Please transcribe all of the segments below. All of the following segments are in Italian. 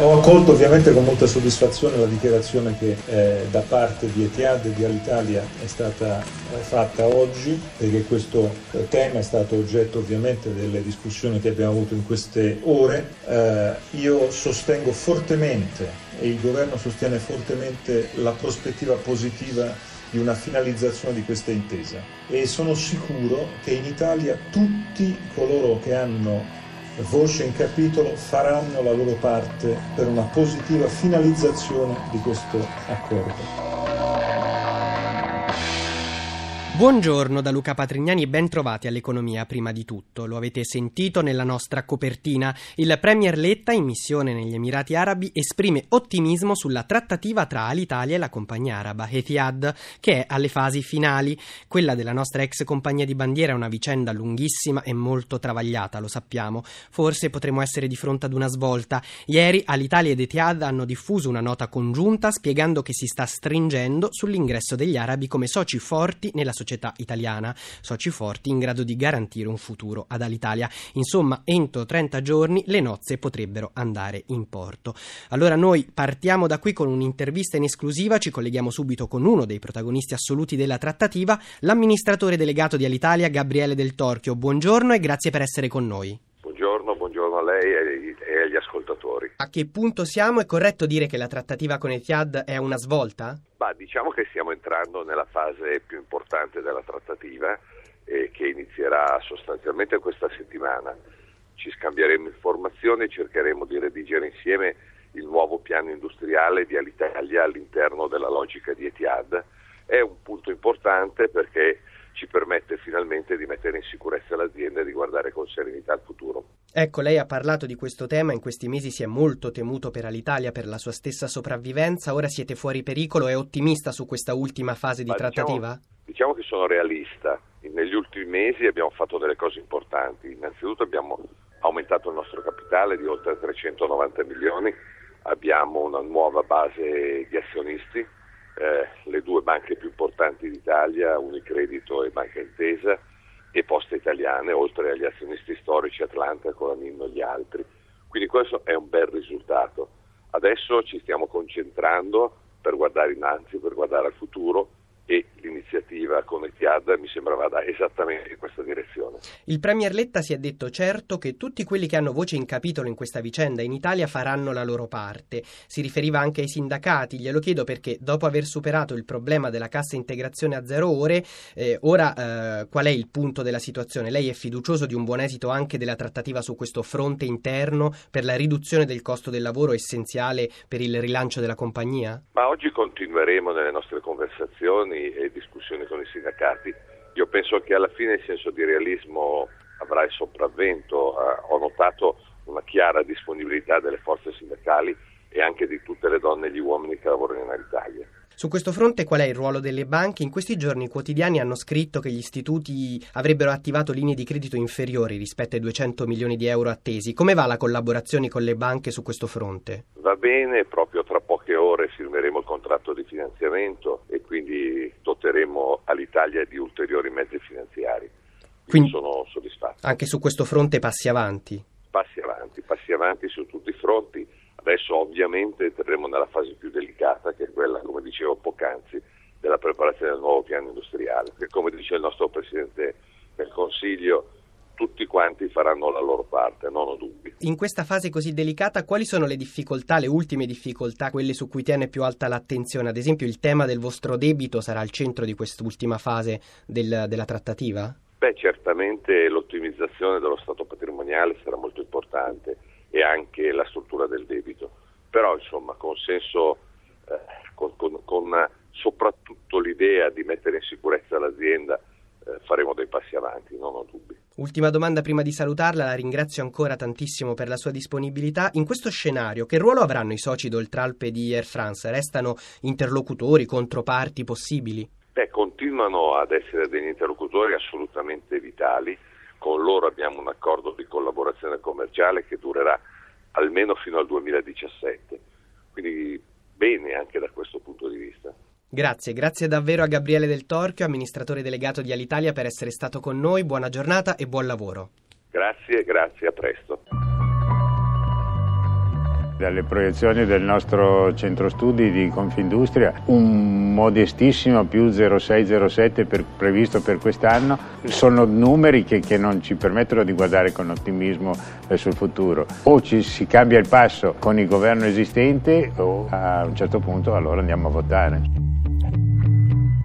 Ho accolto ovviamente con molta soddisfazione la dichiarazione che eh, da parte di Etihad e di Alitalia è stata eh, fatta oggi perché questo eh, tema è stato oggetto ovviamente delle discussioni che abbiamo avuto in queste ore. Eh, io sostengo fortemente e il governo sostiene fortemente la prospettiva positiva di una finalizzazione di questa intesa e sono sicuro che in Italia tutti coloro che hanno voce in capitolo faranno la loro parte per una positiva finalizzazione di questo accordo. Buongiorno da Luca Patrignani e ben trovati all'economia prima di tutto. Lo avete sentito nella nostra copertina. Il Premier Letta in missione negli Emirati Arabi esprime ottimismo sulla trattativa tra Alitalia e la compagnia araba Etihad, che è alle fasi finali. Quella della nostra ex compagnia di bandiera è una vicenda lunghissima e molto travagliata, lo sappiamo. Forse potremo essere di fronte ad una svolta. Ieri Alitalia ed Etihad hanno diffuso una nota congiunta spiegando che si sta stringendo sull'ingresso degli arabi come soci forti nella società società italiana, soci forti in grado di garantire un futuro ad Alitalia. Insomma, entro 30 giorni le nozze potrebbero andare in porto. Allora noi partiamo da qui con un'intervista in esclusiva, ci colleghiamo subito con uno dei protagonisti assoluti della trattativa, l'amministratore delegato di Alitalia Gabriele Del Torchio. Buongiorno e grazie per essere con noi. Buongiorno, buongiorno a lei e agli ascoltatori. A che punto siamo? È corretto dire che la trattativa con Etihad è una svolta? Bah, diciamo che stiamo entrando nella fase più importante della trattativa eh, che inizierà sostanzialmente questa settimana. Ci scambieremo informazioni e cercheremo di redigere insieme il nuovo piano industriale di Alitalia all'interno della logica di Etihad. È un punto importante perché ci permette finalmente di mettere in sicurezza l'azienda e di guardare con serenità al futuro. Ecco, lei ha parlato di questo tema, in questi mesi si è molto temuto per Alitalia, per la sua stessa sopravvivenza, ora siete fuori pericolo, è ottimista su questa ultima fase di Ma trattativa? Diciamo, diciamo che sono realista, negli ultimi mesi abbiamo fatto delle cose importanti, innanzitutto abbiamo aumentato il nostro capitale di oltre 390 milioni, abbiamo una nuova base di azionisti, eh, le due banche più importanti d'Italia, Unicredito e Banca Intesa, e Poste Italiane, oltre agli azionisti storici Atlanta, Colanino e gli altri. Quindi questo è un bel risultato. Adesso ci stiamo concentrando per guardare innanzi, per guardare al futuro e l'iniziativa con Etihad mi sembra vada esattamente in questa direzione. Il Premier Letta si è detto certo che tutti quelli che hanno voce in capitolo in questa vicenda in Italia faranno la loro parte. Si riferiva anche ai sindacati, glielo chiedo perché dopo aver superato il problema della cassa integrazione a zero ore, eh, ora eh, qual è il punto della situazione? Lei è fiducioso di un buon esito anche della trattativa su questo fronte interno per la riduzione del costo del lavoro essenziale per il rilancio della compagnia? Ma oggi continueremo nelle nostre conversazioni e discussioni con i sindacati. Io penso che alla fine il senso di realismo avrà il sopravvento. Eh, ho notato una chiara disponibilità delle forze sindacali e anche di tutte le donne e gli uomini che lavorano in Alitalia. Su questo fronte qual è il ruolo delle banche? In questi giorni i quotidiani hanno scritto che gli istituti avrebbero attivato linee di credito inferiori rispetto ai 200 milioni di euro attesi. Come va la collaborazione con le banche su questo fronte? Va bene, proprio tra poche ore firmeremo il contratto di finanziamento e quindi doteremo all'Italia di ulteriori mezzi finanziari. Quindi, quindi sono soddisfatto. Anche su questo fronte passi avanti? Passi avanti, passi avanti su tutti i fronti Adesso ovviamente entreremo nella fase più delicata che è quella, come dicevo poc'anzi, della preparazione del nuovo piano industriale, che come dice il nostro Presidente del Consiglio tutti quanti faranno la loro parte, non ho dubbi. In questa fase così delicata, quali sono le difficoltà, le ultime difficoltà, quelle su cui tiene più alta l'attenzione? Ad esempio, il tema del vostro debito sarà al centro di quest'ultima fase del, della trattativa? Beh, certamente l'ottimizzazione dello stato patrimoniale sarà molto importante e anche la struttura del debito. Però insomma con senso, eh, con, con, con, soprattutto l'idea di mettere in sicurezza l'azienda faremo dei passi avanti, non ho dubbi. Ultima domanda prima di salutarla, la ringrazio ancora tantissimo per la sua disponibilità. In questo scenario, che ruolo avranno i soci d'Oltralpe di Air France? Restano interlocutori, controparti possibili? Beh, continuano ad essere degli interlocutori assolutamente vitali con loro abbiamo un accordo di collaborazione commerciale che durerà almeno fino al 2017, quindi bene anche da questo punto di vista. Grazie, grazie davvero a Gabriele Del Torchio, amministratore delegato di Alitalia, per essere stato con noi. Buona giornata e buon lavoro. Grazie, grazie, a presto. Dalle proiezioni del nostro centro studi di Confindustria, un modestissimo più 0,607 per, previsto per quest'anno, sono numeri che, che, non ci permettono di guardare con ottimismo verso il futuro. O ci si cambia il passo con il governo esistente o a un certo punto allora andiamo a votare.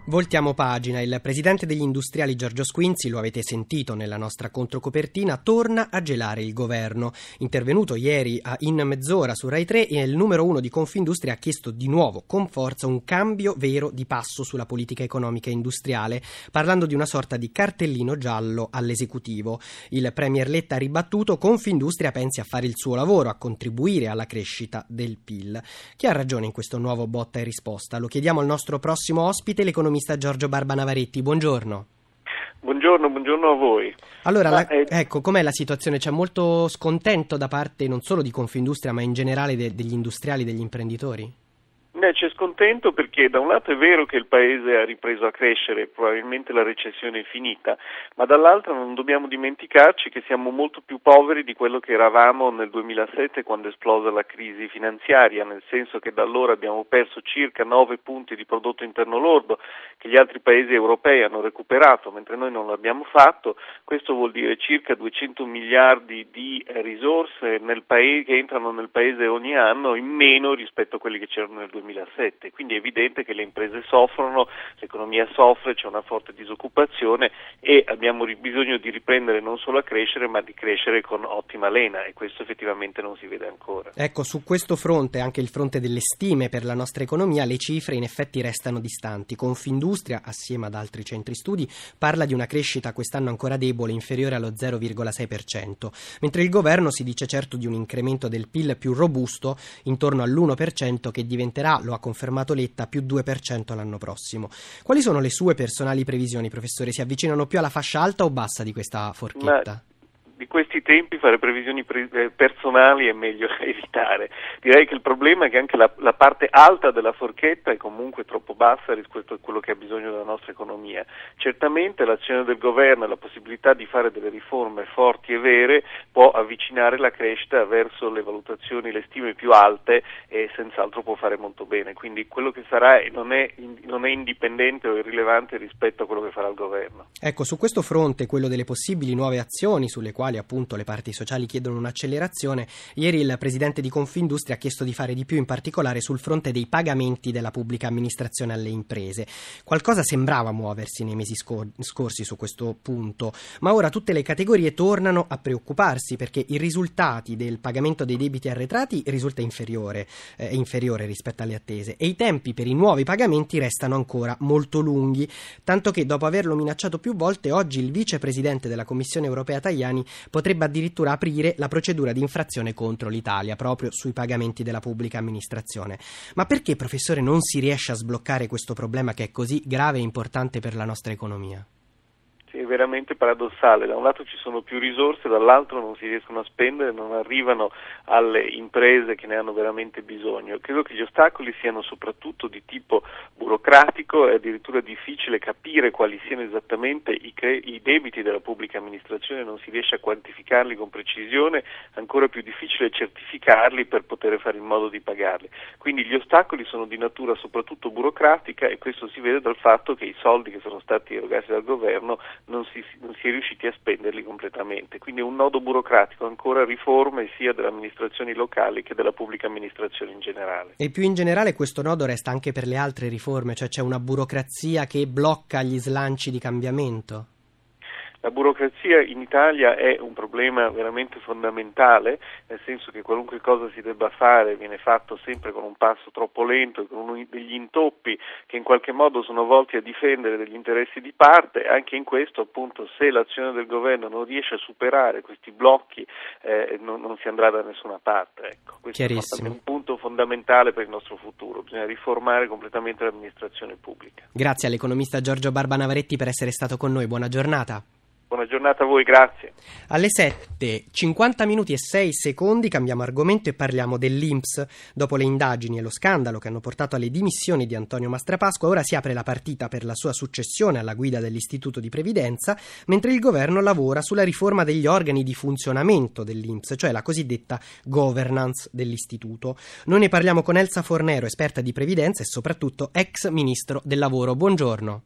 Voltiamo pagina. Il presidente degli industriali Giorgio Squinzi, lo avete sentito nella nostra controcopertina, torna a gelare il governo. Intervenuto ieri a In mezz'ora su Rai 3, il numero uno di Confindustria ha chiesto di nuovo con forza un cambio vero di passo sulla politica economica e industriale, parlando di una sorta di cartellino giallo all'esecutivo. Il Premier Letta ha ribattuto Confindustria pensi a fare il suo lavoro, a contribuire alla crescita del PIL. Chi ha ragione in questo nuovo botta e risposta? Lo chiediamo al nostro prossimo ospite, l'economista economista Giorgio Barbanavaretti. Buongiorno. Buongiorno, buongiorno a voi. Allora, la, eh, ecco, com'è la situazione? C'è molto scontento da parte non solo di Confindustria, ma in generale de, degli industriali, degli imprenditori? Beh, c'è scontento perché da un lato è vero che il Paese ha ripreso a crescere, probabilmente la recessione è finita, ma dall'altro non dobbiamo dimenticarci che siamo molto più poveri di quello che eravamo nel 2007 quando esplosa la crisi finanziaria, nel senso che da allora abbiamo perso circa 9 punti di prodotto interno lordo che gli altri Paesi europei hanno recuperato, mentre noi non l'abbiamo fatto. Questo vuol dire circa 200 miliardi di risorse paese, che entrano nel Paese ogni anno in meno rispetto a quelli che c'erano nel 2007. 2007, quindi è evidente che le imprese soffrono, l'economia soffre, c'è una forte disoccupazione e abbiamo bisogno di riprendere non solo a crescere ma di crescere con ottima lena e questo effettivamente non si vede ancora. Ecco, su questo fronte, anche il fronte delle stime per la nostra economia, le cifre in effetti restano distanti. Confindustria, assieme ad altri centri studi, parla di una crescita quest'anno ancora debole, inferiore allo 0,6%, mentre il governo si dice certo di un incremento del PIL più robusto, intorno all'1%, che diventerà lo ha confermato Letta, più 2% l'anno prossimo. Quali sono le sue personali previsioni, professore? Si avvicinano più alla fascia alta o bassa di questa forchetta? Ma di questi tempi fare previsioni pre- eh, personali è meglio evitare. Direi che il problema è che anche la, la, parte alta della forchetta è comunque troppo bassa rispetto a quello che ha bisogno della nostra economia. Certamente l'azione del governo e la possibilità di fare delle riforme forti e vere può avvicinare la crescita verso le valutazioni, le stime più alte e senz'altro può fare molto bene. Quindi quello che sarà non è, non è indipendente o irrilevante rispetto a quello che farà il governo. Ecco, su questo fronte, quello delle possibili nuove azioni sulle quali quali appunto le parti sociali chiedono un'accelerazione, ieri il presidente di Confindustria ha chiesto di fare di più in particolare sul fronte dei pagamenti della pubblica amministrazione alle imprese. Qualcosa sembrava muoversi nei mesi scor- scorsi su questo punto, ma ora tutte le categorie tornano a preoccuparsi perché i risultati del pagamento dei debiti arretrati risulta inferiore, eh, inferiore rispetto alle attese e i tempi per i nuovi pagamenti restano ancora molto lunghi, tanto che dopo averlo minacciato più volte oggi il vicepresidente della Commissione europea Tajani potrebbe addirittura aprire la procedura di infrazione contro l'Italia proprio sui pagamenti della pubblica amministrazione. Ma perché, professore, non si riesce a sbloccare questo problema che è così grave e importante per la nostra economia? È veramente paradossale, da un lato ci sono più risorse, dall'altro non si riescono a spendere, non arrivano alle imprese che ne hanno veramente bisogno. Credo che gli ostacoli siano soprattutto di tipo burocratico, è addirittura difficile capire quali siano esattamente i, cre- i debiti della pubblica amministrazione, non si riesce a quantificarli con precisione, ancora più difficile certificarli per poter fare in modo di pagarli. Quindi gli ostacoli sono di natura soprattutto burocratica e questo si vede dal fatto che i soldi che sono stati erogati dal governo non si, non si, è riusciti a spenderli completamente. Quindi un nodo burocratico, ancora riforme sia delle amministrazioni locali che della pubblica amministrazione in generale. E più in generale questo nodo resta anche per le altre riforme, cioè c'è una burocrazia che blocca gli slanci di cambiamento? La burocrazia in Italia è un problema veramente fondamentale, nel senso che qualunque cosa si debba fare viene fatto sempre con un passo troppo lento e con degli intoppi che in qualche modo sono volti a difendere degli interessi di parte. Anche in questo, appunto, se l'azione del governo non riesce a superare questi blocchi, eh, non, non, si andrà da nessuna parte. Ecco. Questo è un punto fondamentale per il nostro futuro. Bisogna riformare completamente l'amministrazione pubblica. Grazie all'economista Giorgio Barbanavaretti per essere stato con noi. Buona giornata. Buona giornata a voi, grazie. Alle 7, 50 minuti e 6 secondi cambiamo argomento e parliamo dell'Inps. Dopo le indagini e lo scandalo che hanno portato alle dimissioni di Antonio Mastrapasqua, ora si apre la partita per la sua successione alla guida dell'Istituto di Previdenza, mentre il governo lavora sulla riforma degli organi di funzionamento dell'Inps, cioè la cosiddetta governance dell'Istituto. Noi ne parliamo con Elsa Fornero, esperta di previdenza e soprattutto ex ministro del lavoro. Buongiorno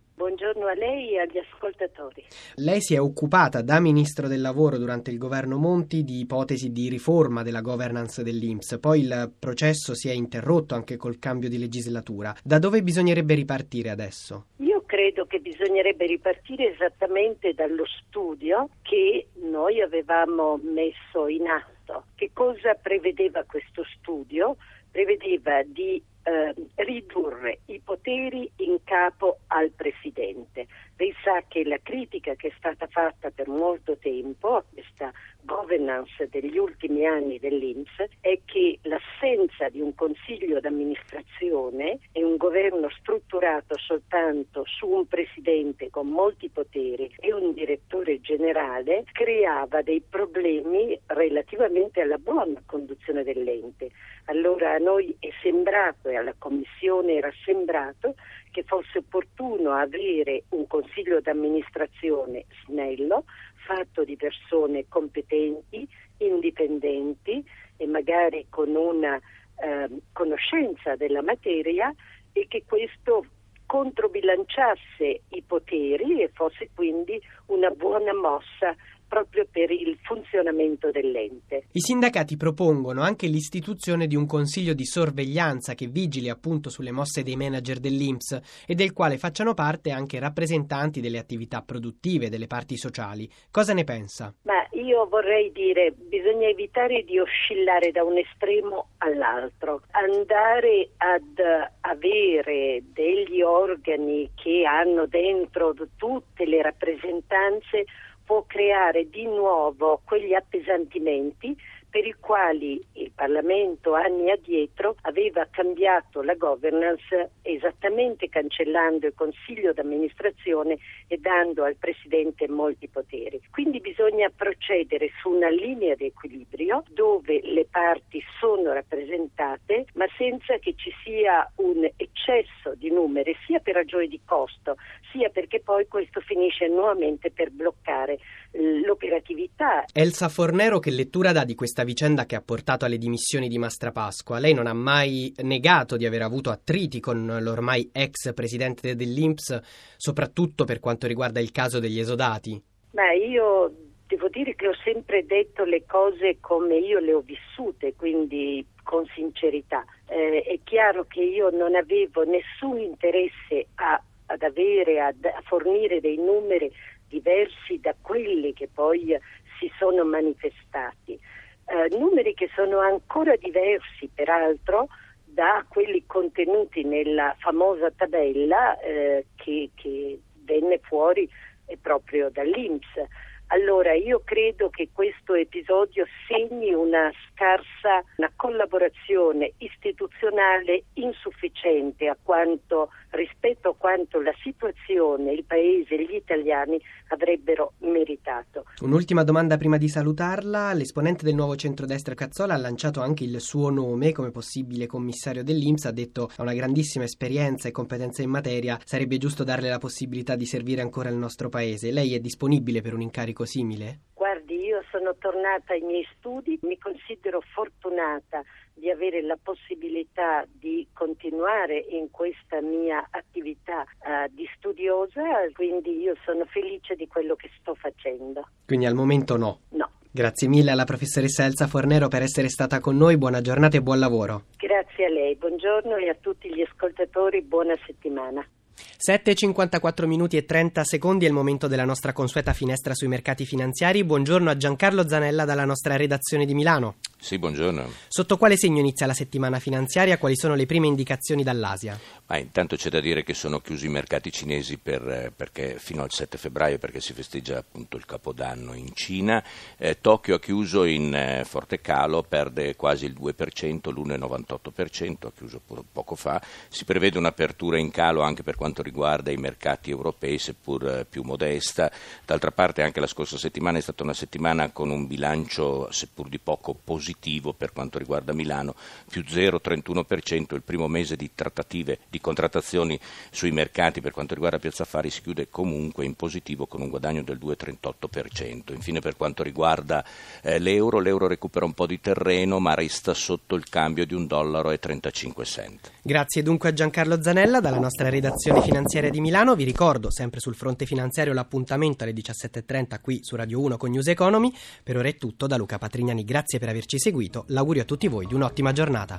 a lei e agli ascoltatori. Lei si è occupata da Ministro del Lavoro durante il governo Monti di ipotesi di riforma della governance dell'Inps, poi il processo si è interrotto anche col cambio di legislatura. Da dove bisognerebbe ripartire adesso? Io credo che bisognerebbe ripartire esattamente dallo studio che noi avevamo messo in atto. Che cosa prevedeva questo studio? Prevedeva di eh, ridurre i poteri in capo al Presidente. Lei sa che la critica che è stata fatta per molto tempo a questa governance degli ultimi anni dell'Inps è che l'assenza di un consiglio d'amministrazione e un governo strutturato soltanto su un presidente con molti poteri e un direttore generale creava dei problemi relativamente alla buona conduzione dell'ente. Allora a noi è sembrato e alla Commissione era sembrato che fosse opportuno avere un consiglio d'amministrazione snello, fatto di persone competenti, indipendenti e magari con una eh, conoscenza della materia e che questo controbilanciasse i poteri e fosse quindi una buona mossa proprio per il funzionamento dell'ente. I sindacati propongono anche l'istituzione di un consiglio di sorveglianza che vigili appunto sulle mosse dei manager dell'Inps e del quale facciano parte anche rappresentanti delle attività produttive, delle parti sociali. Cosa ne pensa? Ma io vorrei dire bisogna evitare di oscillare da un estremo all'altro, andare ad avere degli organi che hanno dentro tutte le rappresentanze può creare di nuovo quegli appesantimenti per i quali il Parlamento anni addietro aveva cambiato la governance esattamente cancellando il Consiglio d'amministrazione e dando al Presidente molti poteri. Quindi bisogna procedere su una linea di equilibrio dove le parti sono rappresentate ma senza che ci sia un eccesso di numeri sia per ragioni di costo sia perché poi questo finisce nuovamente per bloccare l'operatività. Elsa Fornero che lettura dà di questa questa vicenda che ha portato alle dimissioni di Mastrapasqua. Lei non ha mai negato di aver avuto attriti con l'ormai ex presidente dell'Inps, soprattutto per quanto riguarda il caso degli esodati. Beh, io devo dire che ho sempre detto le cose come io le ho vissute, quindi con sincerità. Eh, è chiaro che io non avevo nessun interesse a, ad avere, ad, a fornire dei numeri diversi da quelli che poi si sono manifestati eh, numeri che sono ancora diversi peraltro da quelli contenuti nella famosa tabella eh, che, che, venne fuori eh, proprio dall'Inps. Allora io credo che questo episodio segni una scarsa una collaborazione istituzionale insufficiente a quanto, rispetto quanto la situazione, il Paese e gli italiani avrebbero meritato. Un'ultima domanda prima di salutarla. L'esponente del nuovo centrodestra Cazzola ha lanciato anche il suo nome come possibile commissario dell'Inps, ha detto ha una grandissima esperienza e competenza in materia, sarebbe giusto darle la possibilità di servire ancora il nostro Paese. Lei è disponibile per un incarico simile? Sono tornata ai miei studi, mi considero fortunata di avere la possibilità di continuare in questa mia attività uh, di studiosa, quindi io sono felice di quello che sto facendo. Quindi al momento no? No. Grazie mille alla professoressa Elsa Fornero per essere stata con noi, buona giornata e buon lavoro. Grazie a lei, buongiorno e a tutti gli ascoltatori, buona settimana. 7.54 minuti e 30 secondi è il momento della nostra consueta finestra sui mercati finanziari. Buongiorno a Giancarlo Zanella dalla nostra redazione di Milano. Sì, buongiorno. Sotto quale segno inizia la settimana finanziaria? Quali sono le prime indicazioni dall'Asia? Ma intanto c'è da dire che sono chiusi i mercati cinesi per, eh, perché, fino al 7 febbraio perché si festeggia appunto il Capodanno in Cina. Eh, Tokyo ha chiuso in eh, forte calo, perde quasi il 2%, l'1,98%, ha chiuso poco fa. Si prevede un'apertura in calo anche per quanto riguarda i mercati europei, seppur eh, più modesta. D'altra parte anche la scorsa settimana è stata una settimana con un bilancio, seppur di poco positivo positivo per quanto riguarda Milano, più 0,31%, il primo mese di trattative, di contrattazioni sui mercati per quanto riguarda Piazza Affari si chiude comunque in positivo con un guadagno del 2,38%. Infine per quanto riguarda eh, l'euro, l'euro recupera un po' di terreno ma resta sotto il cambio di un dollaro 35 cent. Grazie dunque a Giancarlo Zanella dalla nostra redazione finanziaria di Milano. Vi ricordo sempre sul fronte finanziario l'appuntamento alle 17.30 qui su Radio 1 con News Economy. Per ora è tutto da Luca Patrignani. Grazie per averci seguito. L'augurio a tutti voi di un'ottima giornata.